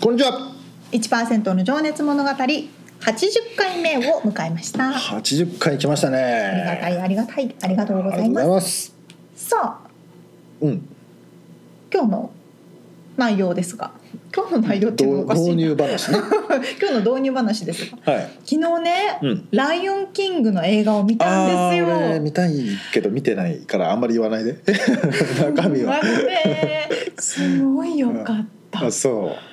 こんにちは。1%の情熱物語80回目を迎えました八十回来ましたね。ありがたいありがたいありがとうございます。さあうん。今日の内容ですが今日の内容っていうのがおかしい導な入話ね。今日の導入話ですがはい。昨日ね、うんライオンキングの映画を見たんですあよ見たいけど見てないからあんまり言わないで。中身は。すごいよかったあ、そう。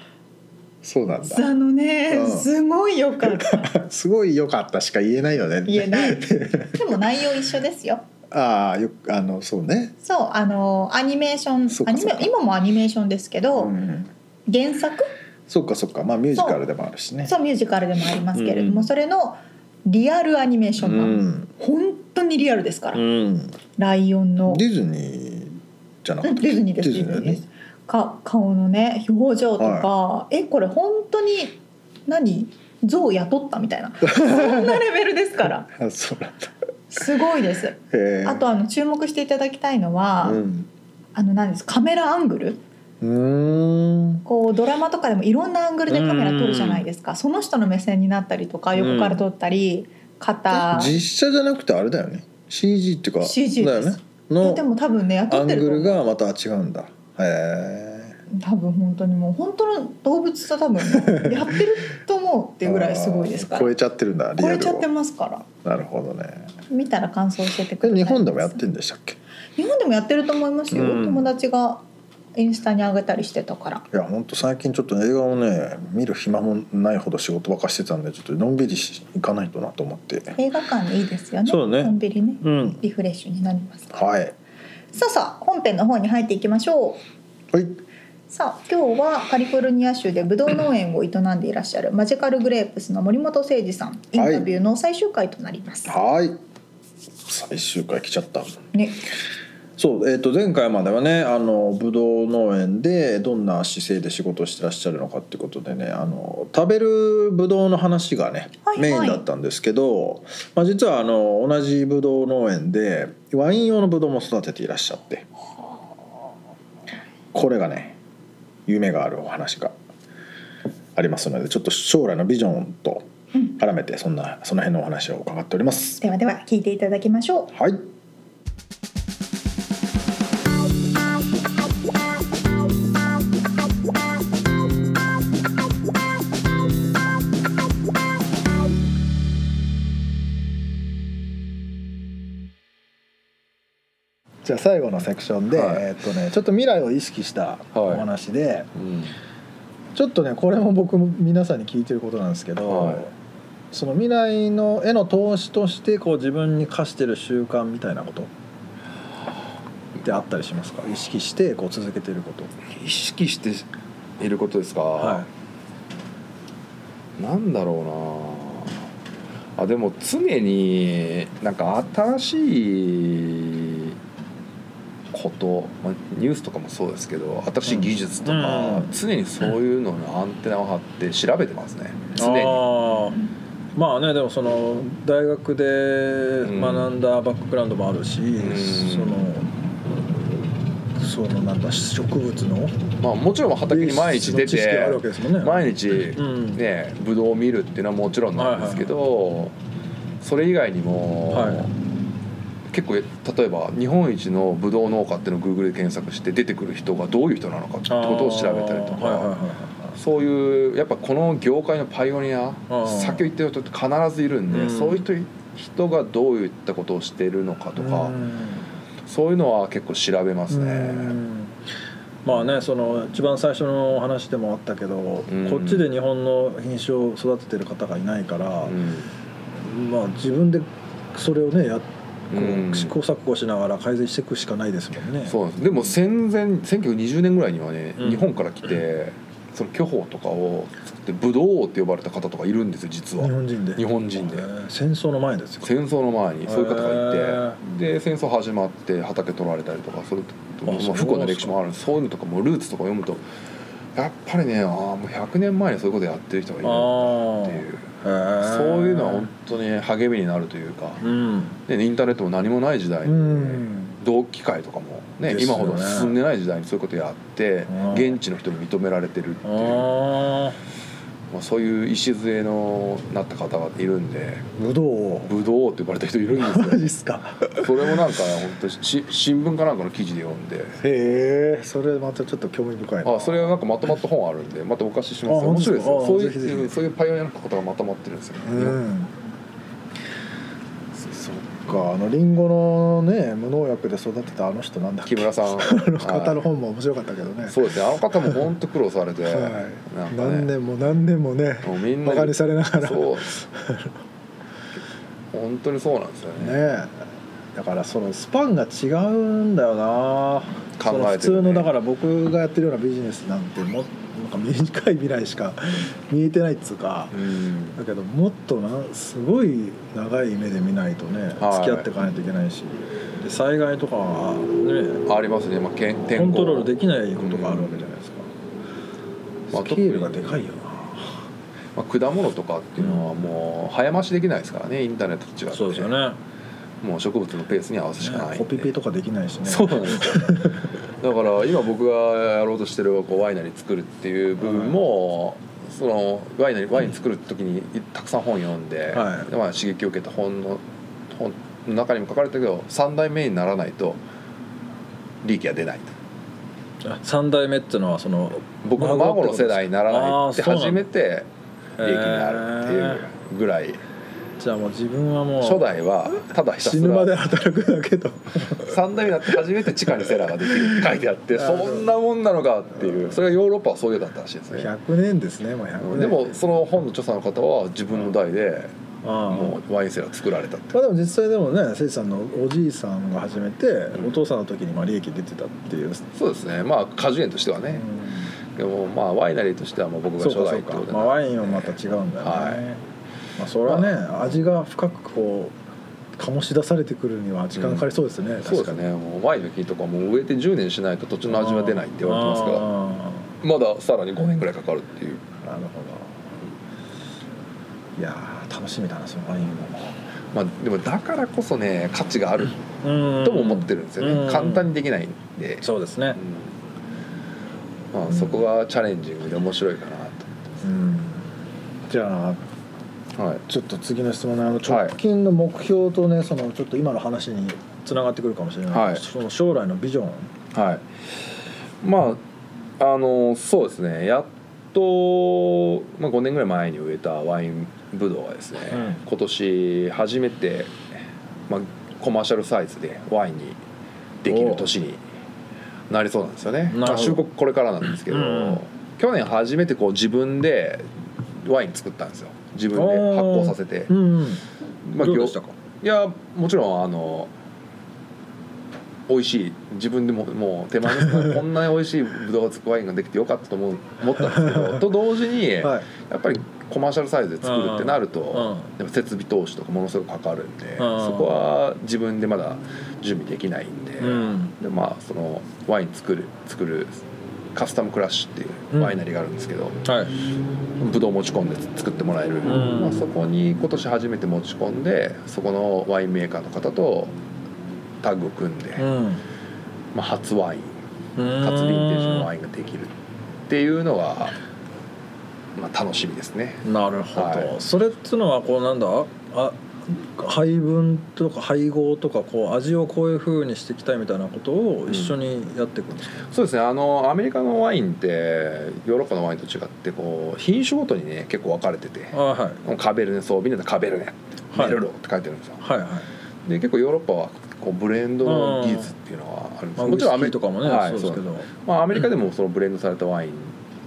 そうなんだ。あのね、うんすごいよかった すごい良かったしか言えないよね。言えない でも内容一緒ですよああ、よくあのそうね。そうあのアニメーションアニメ今もアニメーションですけど、うん。原作？そっかそっか。まあミュージカルでもあるしね。そうミュージカルでもありますけれども、うんそれのリアルアニメーショうンなの、ん。本当にリアルですから、うん。ライオンのディズニーじゃなうんかった。ディズニーですディズニーですか顔のね表情とか、えこれ本当に何象を雇ったみたいな。そんなレベルですから。すごいです。あとあの注目していただきたいのは、うん。あの何ですカメラアングル？うーん。こうドラマとかでもいろんなアングルでカメラ撮るじゃないですか。その人の目線になったりとか横から撮ったり、肩。実写じゃなくてあれだよね？CG っていうか CG です。だよね？のでも多分ね雇アングルってると思う。がまた違うんだ。へ多分本当にもう本当の動物と多分 やってると思うってえいうぐらいすごいですから。超えちゃってるんだ超えちゃってますから。なるほどね。見たら感想教えてくださいで日本でもやってんでしたっけ？日本でもやってると思いますよ、うん。友達がインスタに上げたりしてたから。いや本当最近ちょっと映画をね見る暇もないほど仕事ばっかしてたんでちょっとのんびりし行かないとなと思って。映画館いいですよね。そうね。のんびりね。うん。リフレッシュになりますはい。さあさあ本編の方に入っていきましょう。はいさあ今日はカリフォルニア州でブドウ農園を営んでいらっしゃるマジカルグレープスの森本誠二さんインタビューの最終回となります、はい。最終回来ちゃった。ね。そう、えー、と前回まではねあのブドウ農園でどんな姿勢で仕事をしてらっしゃるのかってことでねあの食べるブドウの話がね、はいはい。メインだったんですけど、まあ、実はあの同じブドウ農園でワイン用のブドウも育てていらっしゃって。これがね夢があるお話がありますのでちょっと将来のビジョンと絡めてそんなその辺のお話を伺っております。ではでは聞いていただきましょう。はいじゃあ最後のセクションで、はい。えーっとね、ちょっと未来を意識したお話で、うん。ちょっとねこれも僕も皆さんに聞いてることなんですけど、はい。その未来のへの投資としてこう自分に課してる習慣みたいなことってあったりしますか？意識してこう続けてること。意識していることですか、はなんだろうな。あでも常になんか新しいこと、まあ、ニュースとかもそうですけど新しい技術とか、うん。常にそういうののアンテナを張って調べてますね。常に。まあねでもその大学で学んだバックグラウンドもあるし、ん。そのそのなんだ植物のまあ、もちろん畑に毎日出てるわけですもんね。毎日ん。ねブドウを見るっていうのはもちろんなんですけど、それ以外にも、はい結構例えば日本一のブドウ農家っていうのを Google で検索して出てくる人がどういう人なのかってことを調べたりとか、はいはいそういうやっぱこの業界のパイオニア先を言ってる人って必ずいるんで、うん。そういう人人がどういったことをしているのかとか、うん。そういうのは結構調べますね。うん。まあねその一番最初の話でもあったけど、うん。こっちで日本の品種を育ててる方がいないから、うん。まあ自分でそれをねやこう試行錯誤しながら改善していくしかないですもんね。そうです。でも戦前1920年ぐらいにはね、うん。日本から来てその巨峰とかを作ってブドウ王って呼ばれた方とかいるんですよ実は。日本人で。日本人で。えー戦争の前ですよ。戦争の前にそういう方がいへてで戦争始まって畑取られたりとかそれとまああそう不幸な歴史もあるそういうのとかもルーツとか読むとやっぱりねああもう100年前にそういうことやってる人がいるんだっていう。そういうのは本当に励みになるというか、うん。ね、インターネットも何もない時代に、うん。同機会とかも、ねね。今ほど進んでない時代にそういうことやってうん。現地の人に認められてるっていう、あまあ、そういう礎のなった方がいるんであ、ぶどうを。ブドウって呼ばれた人いるんですよマジっすか。それもなんか本当し新聞かなんかの記事で読んでへえ、それまたちょっと興味深いな。あそれはなんかまとまった本あるんでまたお貸ししますあ面白いですよそういうそういうパイオニアの方がまとまってるんですよ、うん。か、あのリンゴのね、無農薬で育てたあの人なんだっけ？木村さん あの方の本も面白かったけどね。そうですねあの方も本当苦労されて、はい。なんかね何年も何年もね、もうみんなバカにされながら。そう 本当にそうなんですよねねだからそのスパンが違うんだよな考えてるね。普通のだから僕がやってるようなビジネスなんてもなんか短い未来しか見えてないっつうか。うん。だけどもっとなすごい長い目で見ないとねはい。付き合っていかないといけないし。で災害とかはねありますね、まあ、けんコントロールできないことがあるわけじゃないですか、まあスケールがでかいよまあ、果物とかっていうのはもう早増しできないですからねインターネットと違って。なねもう植物のペースに合わせるしかないんで。コピペとかできないしね。そうなんですよ。だから今僕がやろうとしてるこうワイナリー作るっていう部分も、そのワイナリーワイン作る時にたくさん本読んで、はい。でまあ、刺激を受けた本の本の中にも書かれたけど3代目にならないと利益が出ないと。3代目っていうのはその僕の孫の世代にならないって初めて利益になるっていうぐらいじゃあもう自分はもう初代はただ死ぬまでら働くだけと。3代目になって初めて地下にセラーができるって書いてあって そんなもんなのかっていうそれがヨーロッパはそういうだったらしいですね。100年ですねもう100年。でもその本の著者の方は自分の代でもうワインセラー作られたってまあでも実際でもね誠司さんのおじいさんが始めて、ん。お父さんの時にまあ利益出てたっていう、そうですね。まあ果樹園としてはね。でもまあワイナリーとしてはもう僕が初代ってことで。まあワインはまた違うんだよね、はいまあそれはね、味が深くこう醸し出されてくるには時間かかりそうですね、そうですね。もうワインの木とかもう植えて10年しないと途中の味は出ないって言われてますから。あまださらに5年ぐらいかかるっていう。あなるほど。いやー楽しみだなそのワインも。まあでもだからこそね価値があるうん。とも思ってるんですよね、うん。簡単にできないんで、そうですね。うん。まあ、そこがチャレンジングで面白いかなうん。じゃあとはい。ちょっと次の質問の直近の目標とね、そのちょっと今の話につながってくるかもしれない、はい。その将来のビジョン。はい。まああのそうですね。やっと、まあ、5年ぐらい前に植えたワインブドウがですね、うん。今年初めて、まあ、コマーシャルサイズでワインにできる年になりそうなんですよね、まあ、収穫これからなんですけど、うん。去年初めてこう自分でワイン作ったんですよ自分で発酵させて、うんまあどうでしたか？いやもちろんあの美味しい自分でももう手前ですから こんなに美味しいブドウワインができてよかったと思う思ったんですけど と同時に、はい。やっぱりコマーシャルサイズで作るってなると、うん設備投資とかものすごくかかるんで、ん。そこは自分でまだ準備できないんで,、うん。でまあそのワイン作る作るカスタムクラッシュっていうワイナリーがあるんですけど、はい。ブドウ持ち込んで作ってもらえる、ん。まあ、そこに今年初めて持ち込んでそこのワインメーカーの方とタッグを組んで、うん。まあ、初ワイン初ヴィンテージのワインができるっていうのが、まあ、楽しみですね。なるほど、はい。それっつうのはこうなんだ？あ配分とか配合とかこう味をこういう風にしていきたいみたいなことを一緒にやっていくんですか、そうですね。あのアメリカのワインってヨーロッパのワインと違ってこう品種ごとにね結構分かれててあはい。カベルネソービネとカベルネはい。メルロって書いてあるんですよ、はいはい。で結構ヨーロッパはこうブレンドの技術っていうのはあるんですまあもちろんアメウイスキーとかもねはいそうですけど。まあ、アメリカでもそのブレンドされたワインっ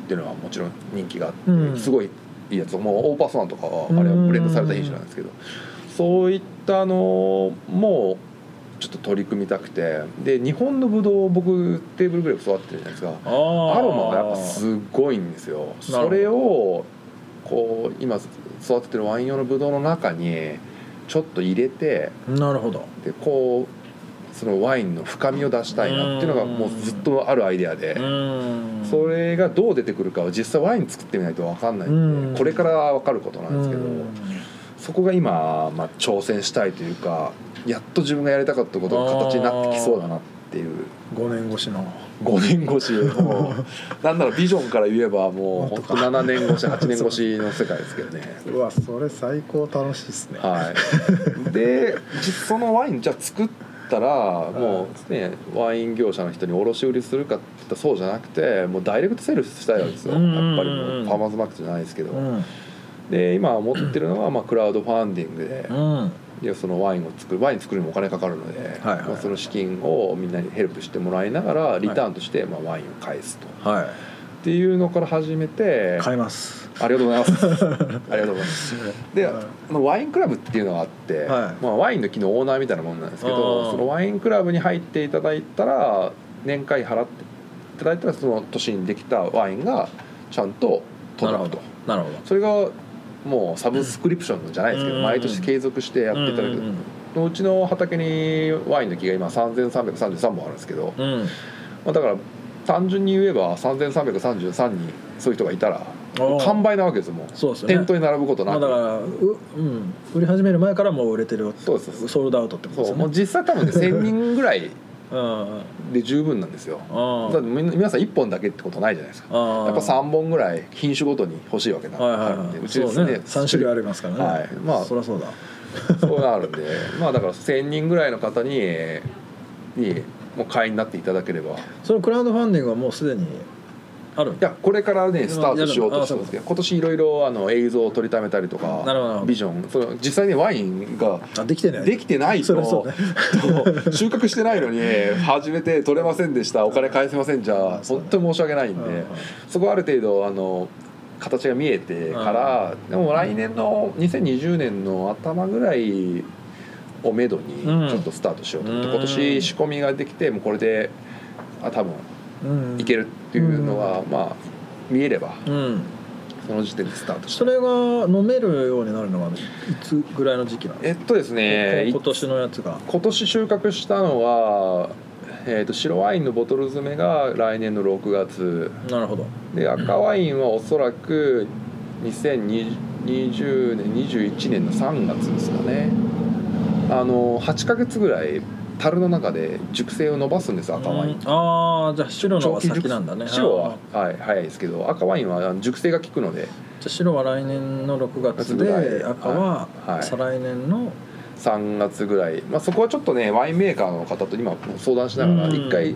ていうのはもちろん人気があって、うん。すごいいいやつ。もうオーパースワンとかはあれはブレンドされた品種なんですけどそういったのもちょっと取り組みたくて。で日本のブドウを僕テーブルグレープ育ってるじゃないですか。アロマがやっぱすごいんですよ。それをこう今育ててるワイン用のブドウの中にちょっと入れてなるほど。でこうそのワインの深みを出したいなっていうのがもうずっとあるアイデアで。うん。それがどう出てくるかは実際ワイン作ってみないと分かんないんうん。でこれから分かることなんですけど。うんそこが今まあ挑戦したいというかやっと自分がやりたかったことが形になってきそうだなっていう。5年越しの。5年越し。もうなんならビジョンから言えばもう本当7年越し8年越しの世界ですけどね。うわそれ最高楽しいですね。はい、で実そのワインじゃあ作ったらもうねワイン業者の人に卸売りするかって言ったらそうじゃなくてもうダイレクトセールしたいわけですよ。やっぱりもうファーマーズマーケットじゃないですけど、うんで今持ってるのはまあクラウドファンディングでうん。でそのワインを作るワイン作るにもお金かかるので、はいはいまあ、その資金をみんなにヘルプしてもらいながらリターンとしてまあワインを返すと、はい。っていうのから始めて買います。ありがとうございます。ありがとうございます。で、はい。あのワインクラブっていうのがあって、はい。まあワインの木のオーナーみたいなもんなんですけあど、ーそのワインクラブに入っていただいたら年会費払っていただいたらその年にできたワインがちゃんとなるほど。届くと。なるほそれがもうサブスクリプションじゃないですけど、うん毎年継続してやどっていただく。うんうちの畑にワインの木が今3333本あるんですけど、まあ、だから単純に言えば3333人そういう人がいたら完売なわけですよもう。そうですよね。店頭に並ぶことなく、まあだからう、うん、売り始める前からもう売れてるそうですソールドアウトってことですよね。そうもう実際多分ね1000人ぐらいうんで十分なんですよ。あだってみ皆さん1本だけってことないじゃないですか。あやっぱ3本ぐらい品種ごとに欲しいわけなはいはいあるんではいうちですねね3種類ありますからね。はい。まあそりゃそうだ。そうなるんで。まあだから1000人ぐらいの方ににもう会員になっていただければ。いそのクラウドファンディングはもうすでにあるんやこれからねスタートしようとしてますけあど今年いろいろあの映像を撮りためたりとかビジョンその実際にワインがあできてない。できてないとね。と収穫してないのに 始めて取れませんでしたお金返せませんじゃ本当に申し訳ないんでそこはある程度あの形が見えてからでも来年の2020年の頭ぐらいをめどにうん。ちょっとスタートしようと。思ってうん今年仕込みができてもうこれであ多分うんいけるっていうのはまあ見えればうん。その時点でスタートそれが飲めるようになるのはいつぐらいの時期なの？えっとですね今年のやつが。今年収穫したのは、えー、と白ワインのボトル詰めが来年の6月。なるほど。で赤ワインはおそらく2020年21年の3月ですかね。あの8ヶ月ぐらい樽の中で熟成を伸ばすんです赤ワイン、うん。ああじゃあ白の方が長期熟先なんだね。白はあ、はい、早いですけど赤ワインは熟成が効くので。ーじゃあ白は来年の6月で赤ははい再来年の3月ぐらい、まあ、そこはちょっとねワインメーカーの方と今相談しながらうん。一回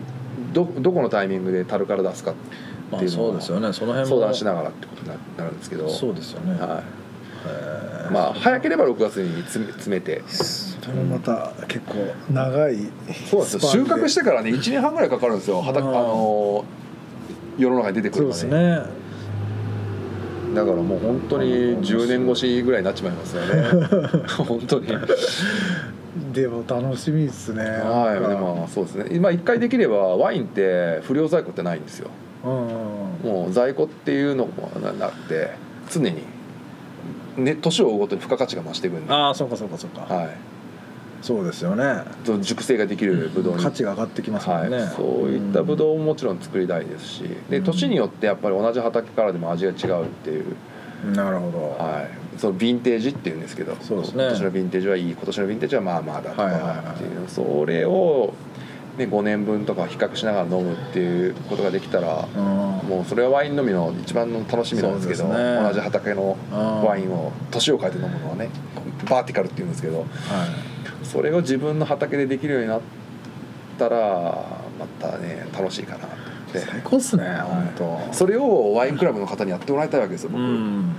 どどこのタイミングで樽から出すかまあっていうのをそうですよね。その辺も相談しながらってことにななるんですけど。そうですよね。はい、まあ早ければ6月に詰めてそれもまた結構長いそうなんですよ。収穫してからね1年半ぐらいかかるんですよ。畑あうんの世の中に出てくそうるまでですね。だからもう本当に10年越しぐらいになっちまいますよね。本当に。でも楽しみですねはいでもそうですね。今1回できればワインって不良在庫ってないんですよ。うんもう在庫っていうのもななくて常に。ね年を追うごとに付加価値が増していくんで、ああそうかそうかそうか。はい、そうですよね。熟成ができるブドウに。価値が上がってきますもんね、はい、そういったブドウももちろん作りたいですし。でうん。年によってやっぱり同じ畑からでも味が違うっていう、なるほど、はい、そのヴィンテージっていうんですけど。そうですね。今年のヴィンテージはいい。今年のヴィンテージはまあまあだとかはいはいはいってい。うそれを、ね、5年分とか比較しながら飲むっていうことができたらうん。もうそれはワイン飲みの一番の楽しみなんですけどね。同じ畑のワインを年を変えて飲むのはねバーティカルっていうんですけど。はいそれを自分の畑でできるようになったらまたね楽しいかなって。最高っすね本当。それをワインクラブの方にやってもらいたいわけですよ僕、うん。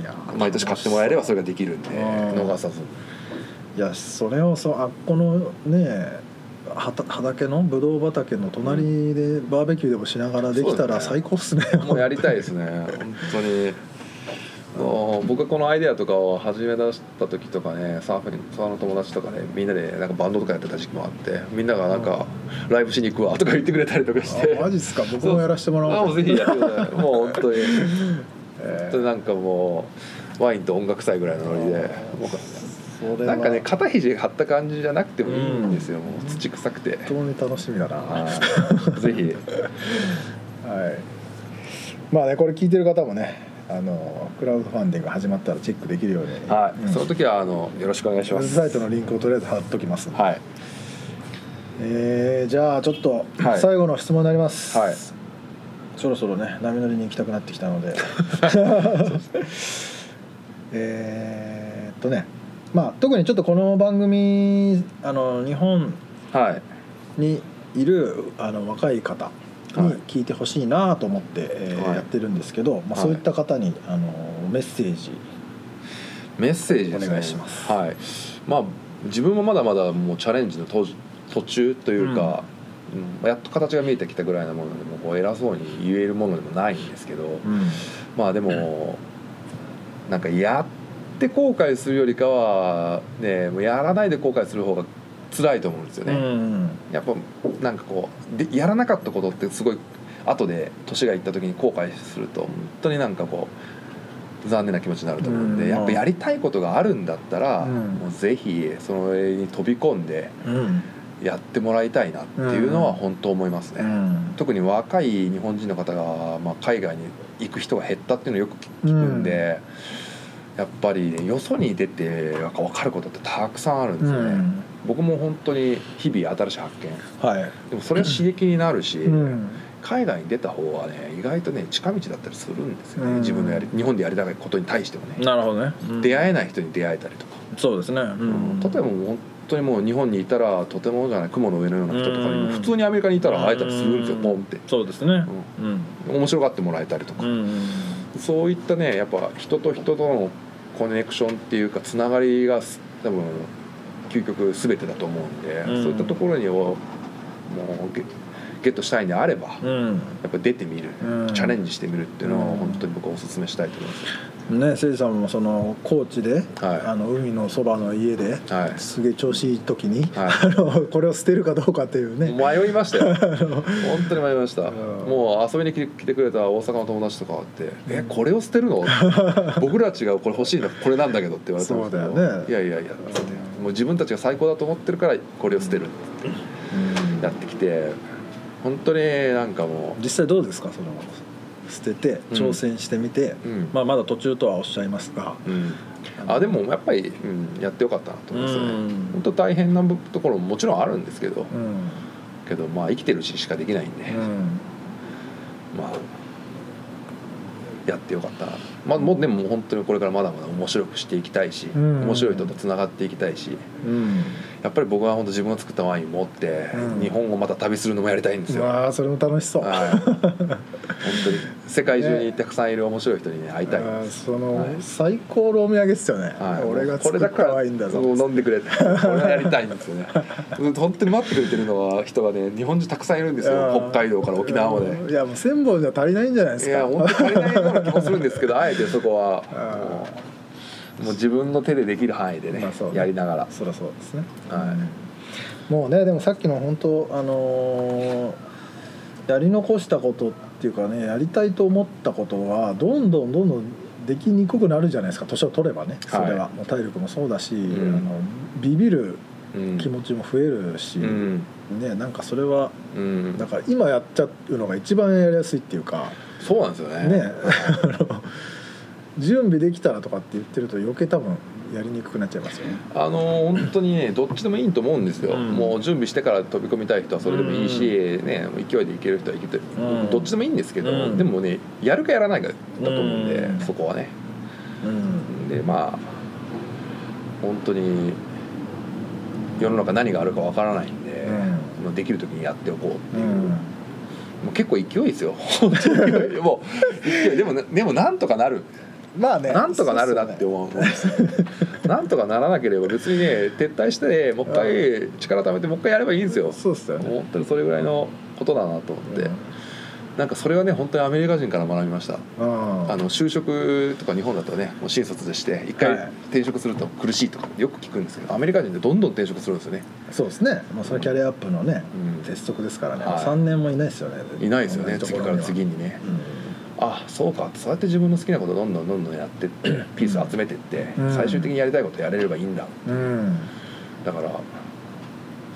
いや毎年買ってもらえればそれができるんでうん。逃さず。いやそれをそうあっこのね畑のぶどう畑の隣でバーベキューでもしながらできたら最高っすねもうやりたいですね本当に僕がこのアイデアとかを始め出した時とかねサーフィンツアーの友達とかねみんなでなんかバンドとかやってた時期もあってみんながなんかライブしに行くわとか言ってくれたりとかして。あマジっすか？僕もやらせてもらおうあもうぜひやってください。もう本当に。え本当になんかもうワインと音楽祭ぐらいのノリでもうーそれは。なんかね肩肘張った感じじゃなくてもいいんですよ、もう土臭くて、本当に楽しみだな。はい。ぜひ。はい。まあねこれ聞いてる方もねあのクラウドファンディングが始まったらチェックできるように、はい、うん。その時はあのよろしくお願いしウェブます。サイトのリンクをとりあえず貼っときます。はい。えーじゃあちょっとはい。最後の質問になります、はい。そろそろね波乗りに行きたくなってきたので。えーっとね。まあ特にちょっとこの番組あの日本はい。にいるあの若い方に聞いてほしいなと思って、えーはい。やってるんですけど、まあ、はい。そういった方にあのメッセージ。メッセージですね。お願いします。はい。まあ自分もまだまだもうチャレンジの途途中というか、うん。やっと形が見えてきたぐらいなものでもこう偉そうに言えるものでもないんですけど、まあでもなんかやって後悔するよりかはねもうやらないで後悔する方が辛いと思うんですよね、うん。やっぱなんかこうでやらなかったことってすごい後で年がいった時に後悔すると本当になんかこう残念な気持ちになると思うんで、うん。やっぱやりたいことがあるんだったら、うん。もうぜひそれに飛び込んでうん。やってもらいたいなっていうのは本当思いますね。うん。特に若い日本人の方が、まあ、海外に行く人が減ったっていうのをよく聞くんで、やっぱり、ね、よそに出て分かることってたくさんあるんですよね。僕も本当に日々新しい発見。はい、でもそれは刺激になるし、うん。海外に出た方はね意外とね近道だったりするんですよね、うん。自分のやり日本でやりたいことに対してもね、なるほどね、出会えない人に出会えたりとか、そうですね、うん。例えば本当にもう日本にいたらとてもじゃない雲の上のような人とかに普通にアメリカにいたら会えたりするんですよ、うん。ポンって、そうですね。うん。面白がってもらえたりとか、うん。そういったねやっぱ人と人とのコネクションっていうかつながりがす多分究極全てだと思うんで、うん。そういったところにをもうゲゲットしたいんであれば、やうん。っぱ出てみる、うん。チャレンジしてみるっていうのはうん。本当に僕はお勧めしたいと思います。ね誠司さんもその高知で、はい。あの海のそばの家で、はい。すげえ調子いい時に、は あのこれを捨てるかどうかっていうね、迷いましたよ。本当に迷いました、うん。もう遊びに来てくれた大阪の友達とかって「えこれを捨てるの?」僕ら違うこれ欲しいの？これなんだけど」って言われたんですけど。そうだよね。いやいやいや」つってもう自分たちが最高だと思ってるからこれを捨てるってやってきて本当になんかも実際どうですか？その捨ててうん。挑戦してみて、うん。まあ、まだ途中とはおっしゃいますが、う、うん、あでもやっぱり、うん、やってよかったなと思いますね、うん。本当大変なところももちろんあるんですけどうん。けどまあ生きてるうちしかできないんで、うん。まあやってよかったな、まあ、もうでも本当にこれからまだまだ面白くしていきたいし、うん。面白い人とつながっていきたいしうんやっぱり僕は本当自分が作ったワイン持って、うん。日本をまた旅するのもやりたいんですよ、まあそれも楽しそう、はい、本当に。世界中にたくさんいる面白い人にね会いたい。その、はい。最高のお土産ですよね、はい、俺がこ作ったれだからワインだぞ。そう飲んでくれってこれはやりたいんですよね。本当に待ってくれてるのは人がね日本中たくさんいるんですよ。北海道から沖縄まで。いやもう千本じゃ足りないんじゃないですか。いや本当に足りないような気もするんですけどあえてそこは。あもう自分の手でできる範囲でね,、まあね。やりながら。そりゃそうですね、はい。もうねでもさっきの本当あのーやり残したことっていうかねやりたいと思ったことはどんどんどんどんできにくくなるじゃないですか。年を取ればねそれは、はいもう体力もそうだし、ん。あのビビるうん。気持ちも増えるし、うん。ねなんかそれはうん。だから今やっちゃうのが一番やりやすいっていうか。そうなんですよね。ね。あ の準備できたらとかって言ってると余計多分やりにくくなっちゃいますよね。あの本当にね どっちでもいいと思うんですよ、うん。もう準備してから飛び込みたい人はそれでもいいし、ね、勢いでいける人は行けて、うん。どっちでもいいんですけど、うん。でもねやるかやらないかだと思うんで、うん。そこはね。うん。でまあ本当に世の中何があるかわからないんで、うもうできる時にやっておこうっていう、うん。もう結構勢いですよ。本当に。勢 いもう勢い。でもでもなんとかなるまあね。なんとかなるなって思う。んですよなんとかならなければ別にね撤退してもう一回力貯めてもう一回やればいいんですよ。そうっすよね。本当にそれぐらいのことだなと思って、うん。なんかそれはね本当にアメリカ人から学びました。うん。あの就職とか日本だとねもう新卒でして一回はい。転職すると苦しいとかよく聞くんですけどアメリカ人ってどんどん転職するんですよね。そうですね、まあ、それはキャリアアップのね、うん。鉄則ですからね、はい。3年もいないですよね。いないですよね。次から次にね。うあそうか。そうやって自分の好きなことどんどんどんどんやってって ピース集めてってうん。最終的にやりたいことやれればいいんだ。ん、うん。だから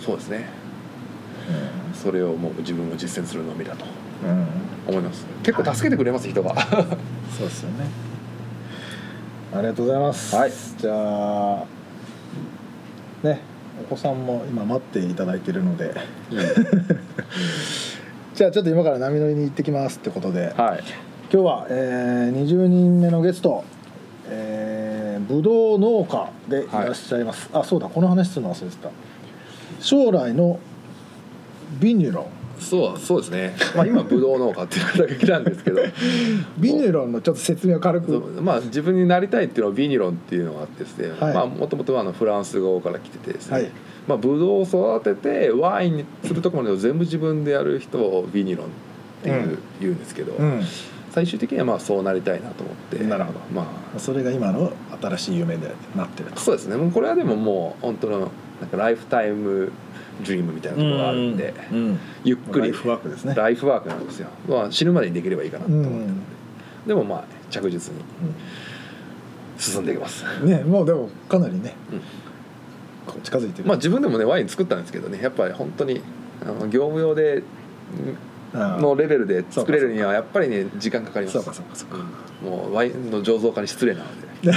そうですね。それをもう自分も実践するのみだと。うん。思います。結構助けてくれます人が。そうですよね。ありがとうございます、はい。じゃあねお子さんも今待っていただいているので。じゃあちょっと今から波乗りに行ってきますってことで、はい今日は、えー、20人目のゲスト、えー、ぶどう農家でいらっしゃいます、あそうだこの話するの忘れてた。将来のビニュロン。そうそうですね。まあ今ブドウ農家っていうだけなんですけど。ビニュロンのちょっと説明を軽く。まあ自分になりたいっていうのはビニロンっていうのがあってですね、はい。まあもともとあのフランス語から来ててですね、はい。まあブドウを育ててワインにするところまでを全部自分でやる人をビニロンっていう、うん。言うんですけど、うん最終的にはまあそうなりたいなと思って。なるほど。まそれが今の新しい夢でなってると。あそうですね。もうこれはでももう本当のなんかライフタイムドリームみたいなところがあるんで、うん。ゆっくり。ライフワークですね。ライフワークなんですよ、まあ、死ぬまでにできればいいかなと思って。うん。でもまあ着実に進んでいきます、ねもうでもかなりね、近づいてる。まあ自分でもねワイン作ったんですけどね。やっぱり本当にあの業務用でのレベルで作れるにはやっぱりね時間かかります。そうかそうかそうか。うん。もうワインの醸造家に失礼なので。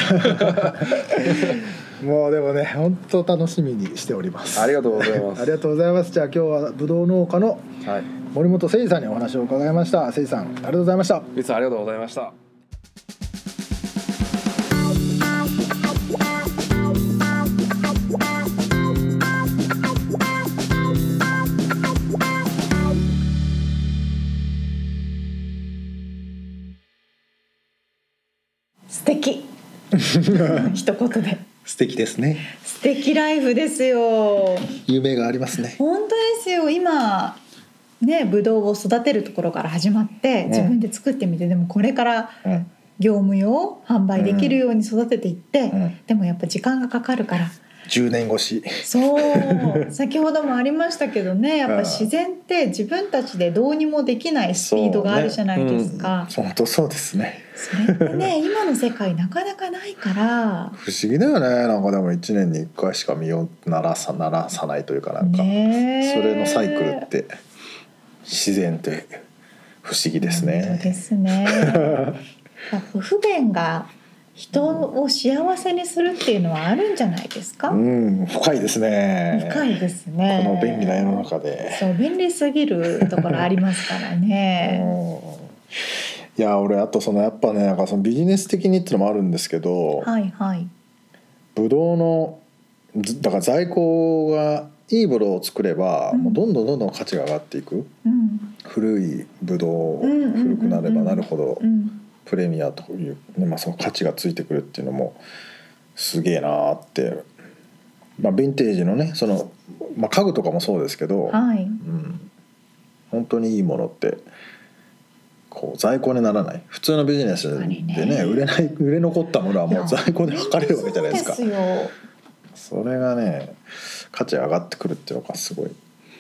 もうでもね本当楽しみにしております。ありがとうございます。ありがとうございます。じゃあ今日はぶどう農家のはい。森本誠司さんにお話を伺いました。誠司さんありがとうございました。皆さんありがとうございました一言で。素敵ですね。素敵ライフですよ。夢がありますね。本当ですよ。今ねブドウを育てるところから始まってん自分で作ってみて、でもこれからうん。業務用販売できるように育てていって、うん。でもやっぱ時間がかかるから10年越し。そう。先ほどもありましたけどね やっぱ自然って自分たちでどうにもできないスピードがあるじゃないですか。本当そうですね。それってね 今の世界なかなかないから。不思議だよね。なんかでも1年に1回しか身を鳴らさ鳴らさないというかなんか、それのサイクルって自然って不思議ですね。ですね。やっぱ不便が人を幸せにするっていうのはあるんじゃないですか？うん深いですね深いですね。この便利な世の中でそう便利すぎるところありますからね。いや俺あとそのやっぱねなんかそのビジネス的にっていうのもあるんですけど、はいはい。ブドウのずだから在庫がいいブドウを作れば、うんもうどんどんどんどん価値が上がっていくうん古いブドウう古くなればなるほどうんプレミアという、ねまあ、その価値がついてくるっていうのもすげえなーって、まあ、ヴィンテージのねその、まあ、家具とかもそうですけど、はい。うん、本当にいいものってこう在庫にならない。普通のビジネスでねね。売れない売れ残ったものはもう在庫で測れるわけじゃないですか。それがね価値上がってくるっていうのがすごい。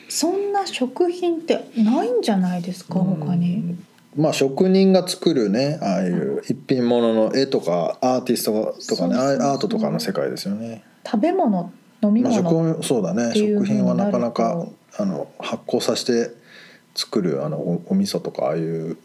そんな食品ってないんじゃないですか他に。まあ職人が作るねああいう一品物の絵とかアーティストとかねそうそうそう。ああいうアートとかの世界ですよね。食べ物飲みまあ、そうだね。食品はなかなかあの発酵させて作るあのおお味噌とかああいうね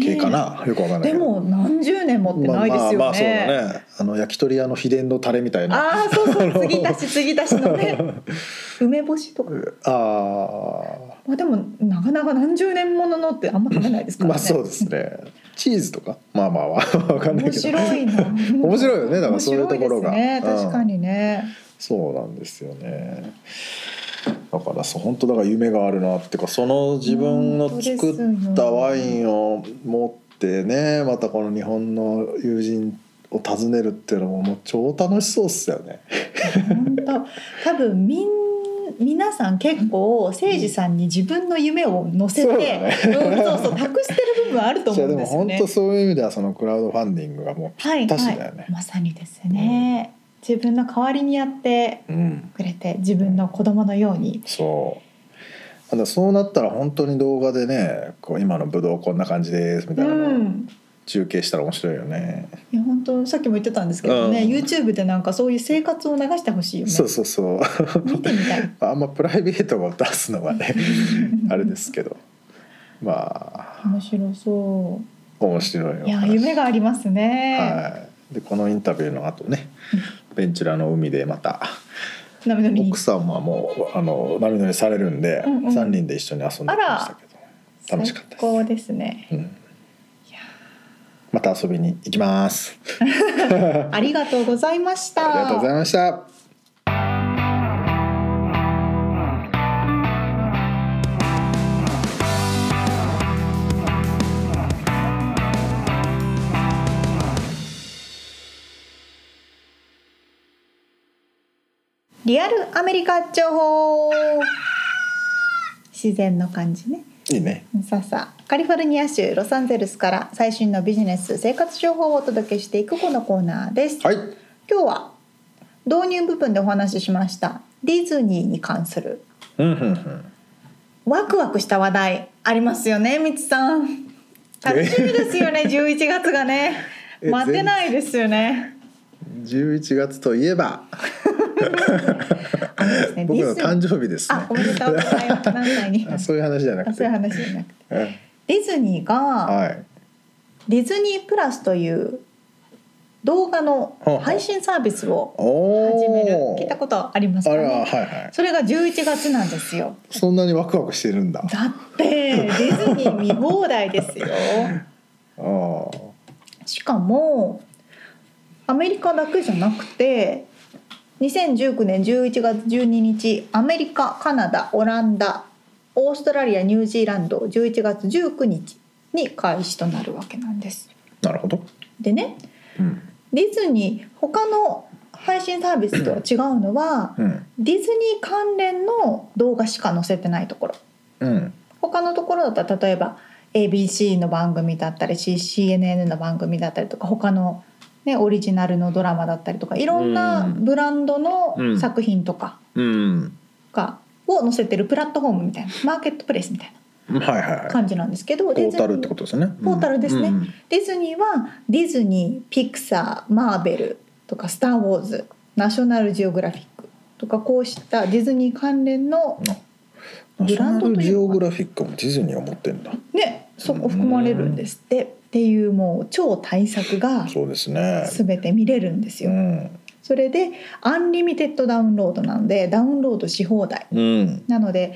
系かな、よくわかんない。でも何十年もってないですよね。まあまあまあそうだね。あの焼き鳥屋の秘伝のタレみたいな。ああそうそう。継ぎ足し継ぎ足しのね。梅干しとか。あまあでもなかなか何十年もののってあんま食べないですからね。ー まあそうですね。チーズとか？まあまあ わかんない面けど。白いな。面白いよね。だからそういうところが。ね、うん。確かにね。そうなんですよねだからそう本当だから夢があるなっていうかその自分の作ったワインを持ってねまたこの日本の友人を訪ねるっていうのももう超楽しそうっすよね。本当多分みん皆さん結構誠司さんに自分の夢を乗せて、そうそうそう託してる部分あると思うんですよね本当。そういう意味ではそのクラウドファンディングがもはい確かはだよねい、まさにですね。自分の代わりにやってう、うん、くれて自分の子供のように。そう。ただそうなったら本当に動画でねこう今のブドウこんな感じですみうたいなの中継したら面白いよね、いや本当さっきも言ってたんですけどね、うん。YouTube でなんかそういう生活を流してほしいよね。そうそうそう。見てみたい。あんまプライベートを出すのはねあれですけど。まあ。面白そ面白い。いや話夢がありますね。はい、でこのインタビューの後ねベンチュラの海でまた。奥さんはもうあの波乗りされるんで、うんうん。3人で一緒に遊んできましたけど。楽しかったです。最高ですね。うん、また遊びに行きます。ありがとうございました。ありがとうございましたリアルアメリカ情報。自然の感じね。いいね。さあさあカリフォルニア州ロサンゼルスから最新のビジネス生活情報をお届けしていくこのコーナーです。はい。今日は導入部分でお話ししました。ディズニーに関する。うんうんうんワクワクした話題ありますよねみつさん。楽しみですよね11月がね。え待てないですよね。11月といえば ね僕の誕生日ですね。あおめでとうございます。何歳にあそういう話じゃなくて。あそういう話じゃなくて。うん。ディズニーがはい。ディズニープラスという動画の配信サービスをお始める。お聞いたことありますかあらはいねはい。それが11月なんですよ。そんなにワクワクしてるんだ。だってディズニー見放題ですよ。しかもアメリカだけじゃなくて2019年11月12日アメリカカナダオランダオーストラリアニュージーランド11月19日に開始となるわけなんです。なるほど、でねうん。ディズニー他の配信サービスとは違うのはうん。ディズニー関連の動画しか載せてないところ。うん。他のところだったら例えば ABC の番組だったり CNN の番組だったりとか他の、ね、オリジナルのドラマだったりとかいろんなうん。ブランドのうん。作品とかうん。が、を載せてるプラットフォームみたいなマーケットプレイスみたいはいはいはない。感じなんですけど、ポディズニータルってことですね。ポータルですね。うん。ディズニーはディズニーピクサーマーベルとか「スター・ウォーズ」ナショナルジオグラフィックとかこうしたディズニー関連のナショナルジオグララフィックもディズニーを持ってんだ。ねそこ含まれるんですって。っていうもう超大作がそうですね。全て見れるんですよ。うん。それでアンリミテッドダウンロードなのでダウンロードし放題。うん。なので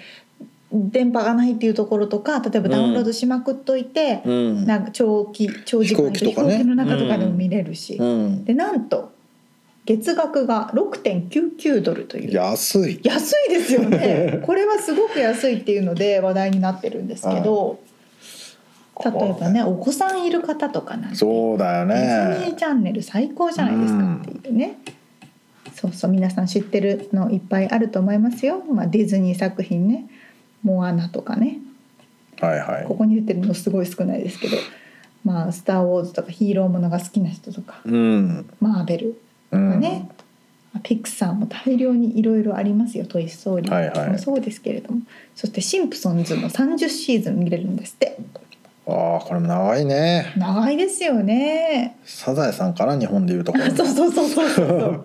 電波がないっていうところとか例えばダウンロードしまくっといて、うん。なんか長期長時間飛行機の中とかでも見れるし、うん。でなんと月額が6.99ドルという。安い。安いですよね。これはすごく安いっていうので話題になってるんですけど、例えばねお子さんいる方とかなんてそうだよディズニーねチャンネル最高じゃないですかっていうね、そうそう皆さん知ってるのいっぱいあると思いますよ、まあ、ディズニー作品ね「モアナ」とかね。はいはい。ここに出てるのすごい少ないですけど「まあ、スター・ウォーズ」とかヒーローものが好きな人とか。うん。マーベルうとかん。ね、まあピクサーも大量にいろいろありますよ「トイ・ストーリはいはいー」もそうですけれども、そして「シンプソンズ」の30シーズン見れるんですってああこれも長いね。長いですよね。サザエさんかな日本でいうところ。の そうそうそうそうそう。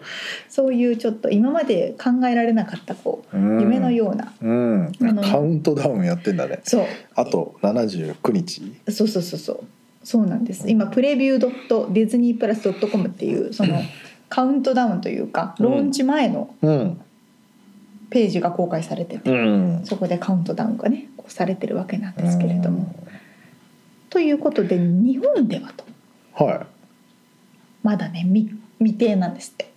そういうちょっと今まで考えられなかったこううん。夢のようなうん。あのカウントダウンやってんだね。そう。あと79日。そうそうそうそう。そうなんです。今プレビュードットディズニープラスドットコムっていうその カウントダウンというかローンチ前のうん。ページが公開されてて、うん。そこでカウントダウンがねこうされてるわけなんですけれども。ということで日本ではと。はまだね未未定なんですって。い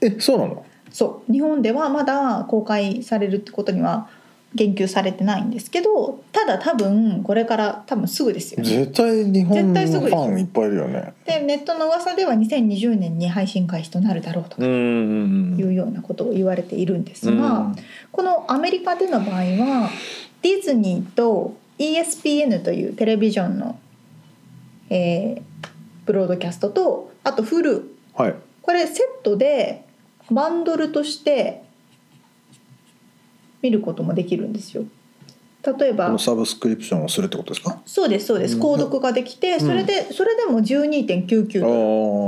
えそうなの？そう。日本ではまだ公開されるってことには言及されてないんですけどただ多分これから多分すぐですよ。ね。絶対日本絶対すぐですァンいっぱいいるよね。でネットの噂では2020年に配信開始となるだろうとかん。いうようなことを言われているんですが、うん。このアメリカでの場合はディズニーと ESPN というテレビジョンの、えーブロードキャストとあと Hulu はい。これセットでバンドルとして見ることもできるんですよ。例えばサブスクリプションをするってことですか？そうですそうです。うん。購読ができてそれで、それでも12.99ドル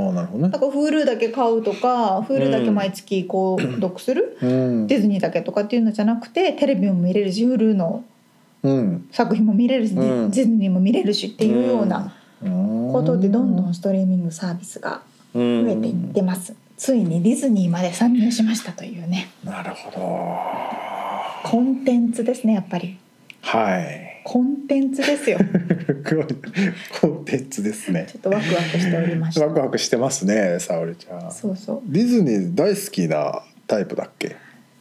ああなるほどね。だから Hulu だけ買うとか Hulu だけ毎月購読する、うん。ディズニーだけとかっていうのじゃなくてテレビも見れるし Hulu のうん作品も見れるし、うん。ディズニーも見れるしっていうようなこことでどんどんストリーミングサービスが増増えていってます、ついにディズニーまで参入しましたというね。なるほど。コンテンツですねやっぱり。はい。コンテンツですよ。コンテンツですね。ちょっとワクワクしておりました。ワクワクしてますね沙織ちゃん。そうそう。ディズニー大好きなタイプだっけ？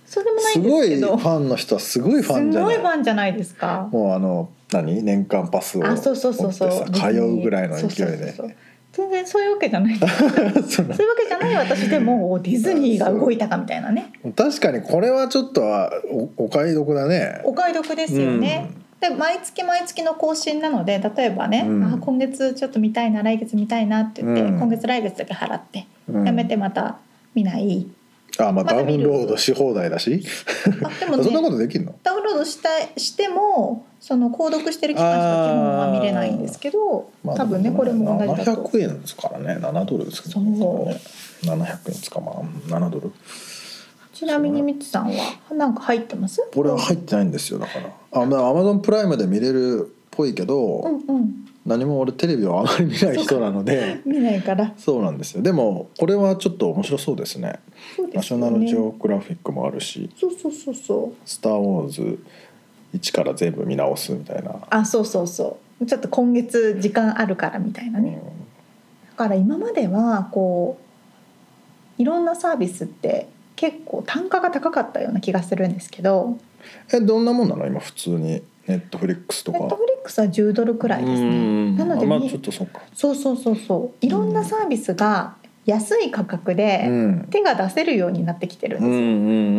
そうでもないすごいファンの人はすごいファンじゃない？すごいファンじゃないですか。もうあの何？年間パスをそうそうそうそう。さ通うぐらいの勢いそうそうでそうそう。全然そういうわけじゃない。そういうわけじゃない私でもおディズニーが動いたかみたいなね。確かにこれはちょっとはおお買い得だね。お買い得ですよね、で毎月毎月の更新なので例えばね、うん。あ今月ちょっと見たいな来月見たいなって言って、うん。今月来月だけ払って、うん。やめてまた見ないあまあダウンロードし放題だし。あでもそんなこねとできるの？ダウンロードしたしてもその購読してる期間しか基本は見れないんですけど、まあ多分ねこれも同じだと。700円ですからね7ドルですけどね。そう。700円ですかまあ7ドル。ちなみにみつさんはなんか入ってます？俺は入ってないんですよだから。あまあアマゾンプライムで見れるっぽいけど、うんうん何も俺テレビをあまり見ない人なので。見ないから。そうなんですよ。でもこれはちょっと面白そうですね。そうですよナショナルジねオグラフィックもあるし。そうそうそうそう「スター・ウォーズ」一から全部見直すみたいな、あそうそうそう。ちょっと今月時間あるからみたいなね、だから今まではこういろんなサービスって結構単価が高かったような気がするんですけど。えどんなもんなの？今普通にネットフリックスとか。ネットフリックスは10ドルくらいですね。なのであまあみちょっとそうか。そうそうそうそう。いろんなサービスが安い価格うでん。手が出せるようになってきてるんうんですよ、う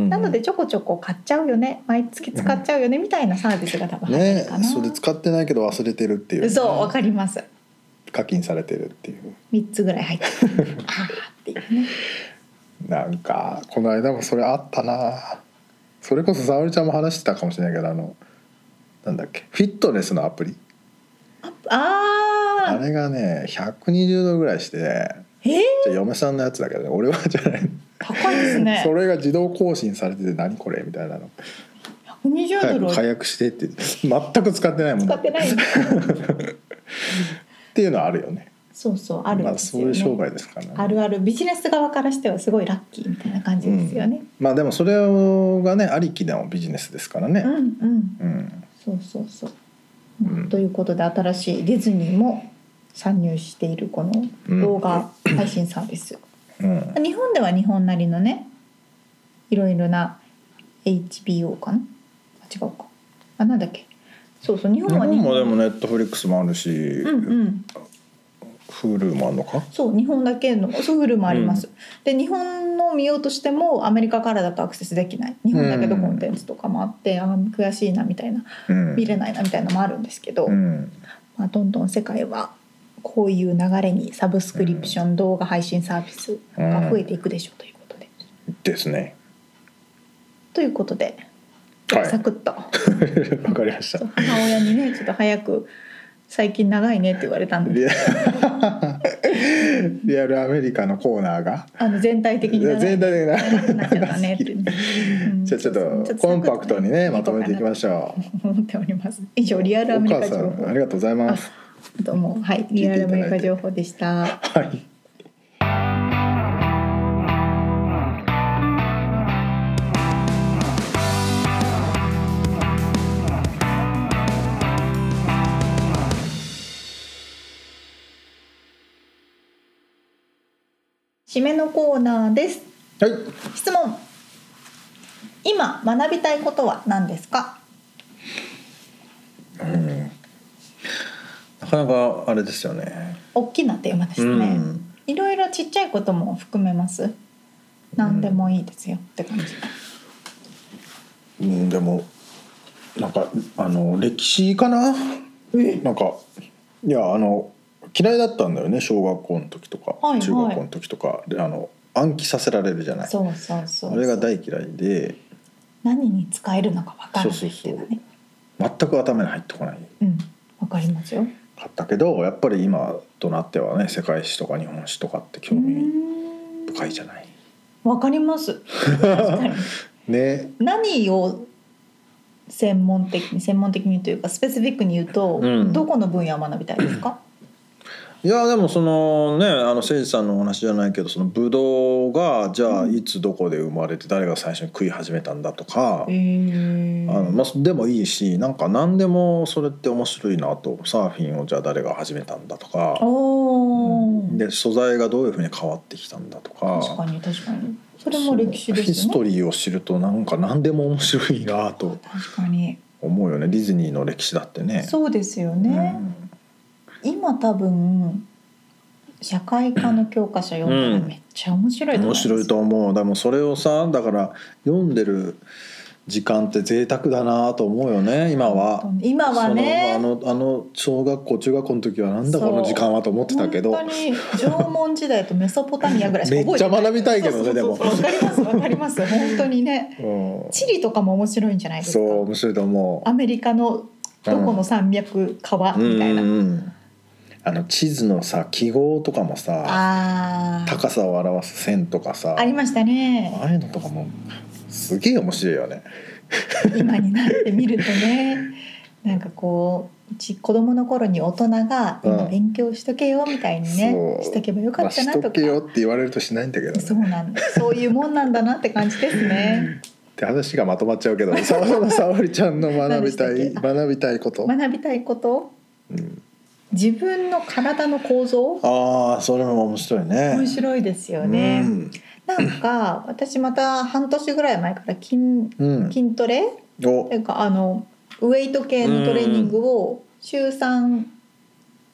ん。なのでちょこちょこ買っちゃうよね。毎月使っちゃうよね。みたいなサービスが多分入ってねるかな、それ使ってないけど忘れてるっていうね、そうわかります。課金されてるっていう。3つぐらい入ってる。ああっていうね。なんかこの間もそれあったな。それこそ沙織ちゃんも話してたかもしれないけどあのなんだっけ？フィットネスのアプリ。あああれがね120ドルぐらいしてえー、じゃあ嫁さんのやつだけどね俺はじゃない、高いですね。それが自動更新されてて何これみたいなの。120ドルを早くしてって。全く使ってないもん使ってない。っていうのはあるよね。そうそうあるんまあそういう商売ですからね。あるある。ビジネス側からしてはすごいラッキーみたいな感じですよね、まあでもそれがねありきのビジネスですからね。うん、うん。うんそうそうそう、うん。ということで新しいディズニーも参入しているこの動画配信サービス、うん。日本では日本なりのねいろいろな HBO かな？あ違うか。あなんだっけ？そうそう日日本。は本もでもネットフリックスもあるし、うんうん、Hulu もあるのか？そう日本だけのソフルもあります、で日本の見ようとしてもアメリカからだとアクセスできない。日本だけどうんコンテンツとかもあって、あー悔しいなみたいなうん。見れないなみたいなのもあるんですけど、うん。まあ、どんどん世界はこういう流れにサブスクリプション動画配信サービスが増えていくでしょうということで。ですね。ということで、はいサクッと。わかりました。母親にねちょっと早く最近長いねって言われたんでリアルアメリカのコーナーが。あの全体的に全体的な長くなっちゃったね。って、うん。じゃあちょっとコンパクトにねまとめていきましょう。思っております。以上リアルアおメリ母さんカ情報ありがとうございます。どうも。はい。リアルアメリカ情報でした。はい締めのコーナーです。はい。質問。今学びたいことは何ですか？うん。なかなかあれですよね。大きなテーマですね、うん。いろいろちっちゃいことも含めます？何でもいいですよって感じ、うん、でもなんかあの歴史かな？なんかいやあの嫌いだったんだよね小学校の時とか、はいはい。中学校の時とか。であの暗記させられるじゃない。そうそうそうあれが大嫌いで。何に使えるのかわからないっていう全く頭に入ってこない。うん。わかりますよ。かったけどやっぱり今となってはね世界史とか日本史とかって興う味ん。深いじゃない。わかります。ね。何を専門的に専門的にというかスペシフィックに言うと、うん。どこの分野を学びたいですか、いやでもそのねあの誠司さんのお話じゃないけどそのブドウがじゃあいつどこで生まれて誰が最初に食い始めたんだとか、あのまあ、でもいいしなんか何でもそれって面白いなとサーフィンをじゃあ誰が始めたんだとか、で素材がどういうふうに変わってきたんだとか確かに確かに。それも歴史ですヒストリーを知るとなんか何でも面白いなと確かに。思うよね。ディズニーの歴史だってね。そうですよね、今多分社会科の教科書読んだらめっちゃ面白いと思います、面白いと思う。でもそれをさだから読んでる時間って贅沢だなと思うよね今は。今はね。あのあの小学校中学校の時はなんだこの時間はと思ってたけど。本当に縄文時代とメソポタミアぐらいしかめっちゃ覚えてない。学びたいけどねでも。わかりますわかります。本当にね。うん。地理とかも面白いんじゃないですか。そう面白いと思う。アメリカのどこの山脈川みたいな、うんうんうんあの地図のさ記号とかもさ高さを表す線とかさありましたね。ああいうのとかもすげえ面白いよね。今になってみるとね なんかこううち子供の頃に大人がうん。今勉強しとけよみたいにね、そう。しとけばよかまあ、ったなとか、しとけよって言われるとしないんだけどね。そうなんだ。そういうもんなんだなって感じですね。って話がまとまっちゃうけどさ沙織ちゃんの学びたい学びたいこと、学びたいこと？うん、自分の体の構造？ああそれも面白いね。面白いですよね、うん。なんか私また半年ぐらい前から筋うん、筋トレ？お。っていうかあのウェイト系のトレーニングを週3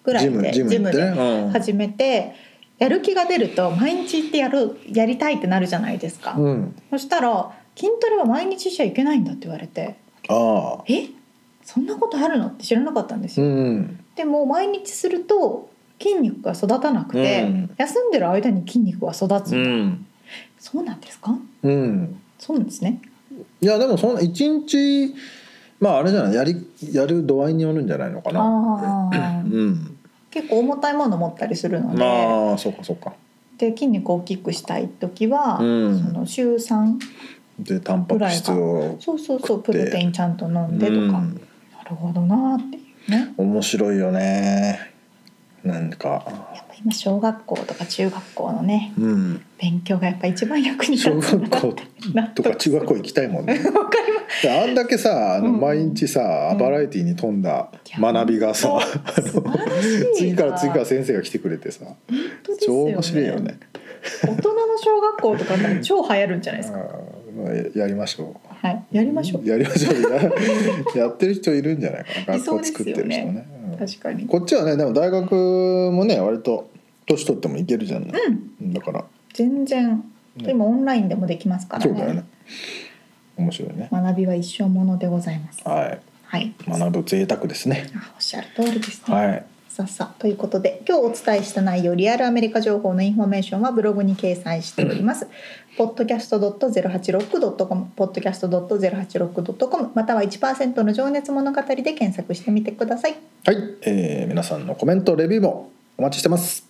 ぐらいでジムで始めてやる気が出ると毎日行ってやるやりたいってなるじゃないですか、うん、そしたら筋トレは毎日しちゃいけないんだって言われて。ああえ？そんなことあるの？って知らなかったんですうよ、んでも毎日すると筋肉が育たなくて、うん。休んでる間に筋肉が育つ、うん。そうなんですか？うん。そうなんですね。いやでもそんな一日まああれじゃない？やりやる度合いによるんじゃないのかな。ああうん。結構重たいもの持ったりするので、まあそうかそうか。で筋肉を大きくしたい時は、うん。その週3でタンパク質をそうそうそうプロテインちゃんと飲んでとか、うん。なるほどなって面白いよね。なんか。やっぱ今小学校とか中学校のねうん。勉強がやっぱ一番役に立小つんだな。学校とか中学校行きたいもんね。わかります。あんだけさあのうん。毎日さ、うん。バラエティに富んだ学びがさ、いや素晴らしい次から次から先生が来てくれてさね。超面白いよね。大人の小学校とか超流行るんじゃないですか。ややりましょはいやりましょうう。やりましょう。や やってる人いるんじゃないかな。学校作ってる人ね。うん確かにこっちはねでも大学もね割と年取ってもいけるじゃない？うんだから全然ね今オンラインでもできますからねそうだよね。面白いね。学びは一生ものでございますはい。はい学ぶ贅沢ですね。あおっしゃる通りですね、はい。さあさあということで今日お伝えした内容リアルアメリカ情報のインフォメーションはブログに掲載しております podcast.086.com podcast.086.com または1%の情熱物語で検索してみてくださいはい、えー皆さんのコメントレビューもお待ちしてます。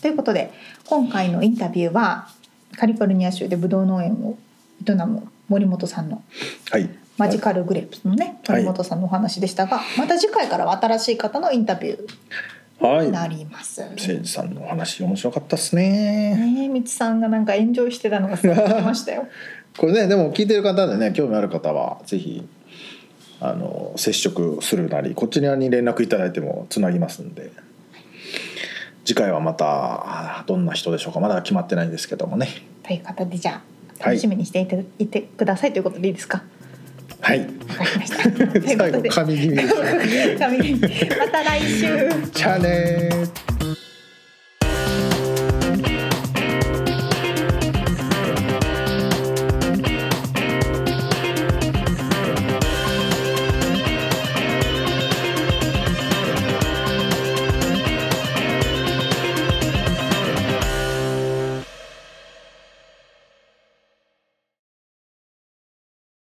ということで今回のインタビューはカリフォルニア州でブドウ農園を営む森本さんのはい。マジカルグレープスのねはい森本さんのお話でしたが、また次回からは新しい方のインタビュはい。ーになります。誠司さんのお話面白かったですね。ねえ、みつさんがなんかエンジョイしてたのがましたよ。これねでも聞いてる方でね興味ある方はぜひあの接触するなりこちらに連絡いただいてもつなぎますんで次回はまたあどんな人でしょうかまだ決まってないですけどもねということでじゃあはい楽しみにしていて,、い、てくださいということでいいですか？ははいわかりました。最後神気味でした神また来週。じゃあねー